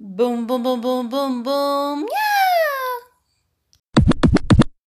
Boom, boom, boom, boom, boom, boom. Yeah.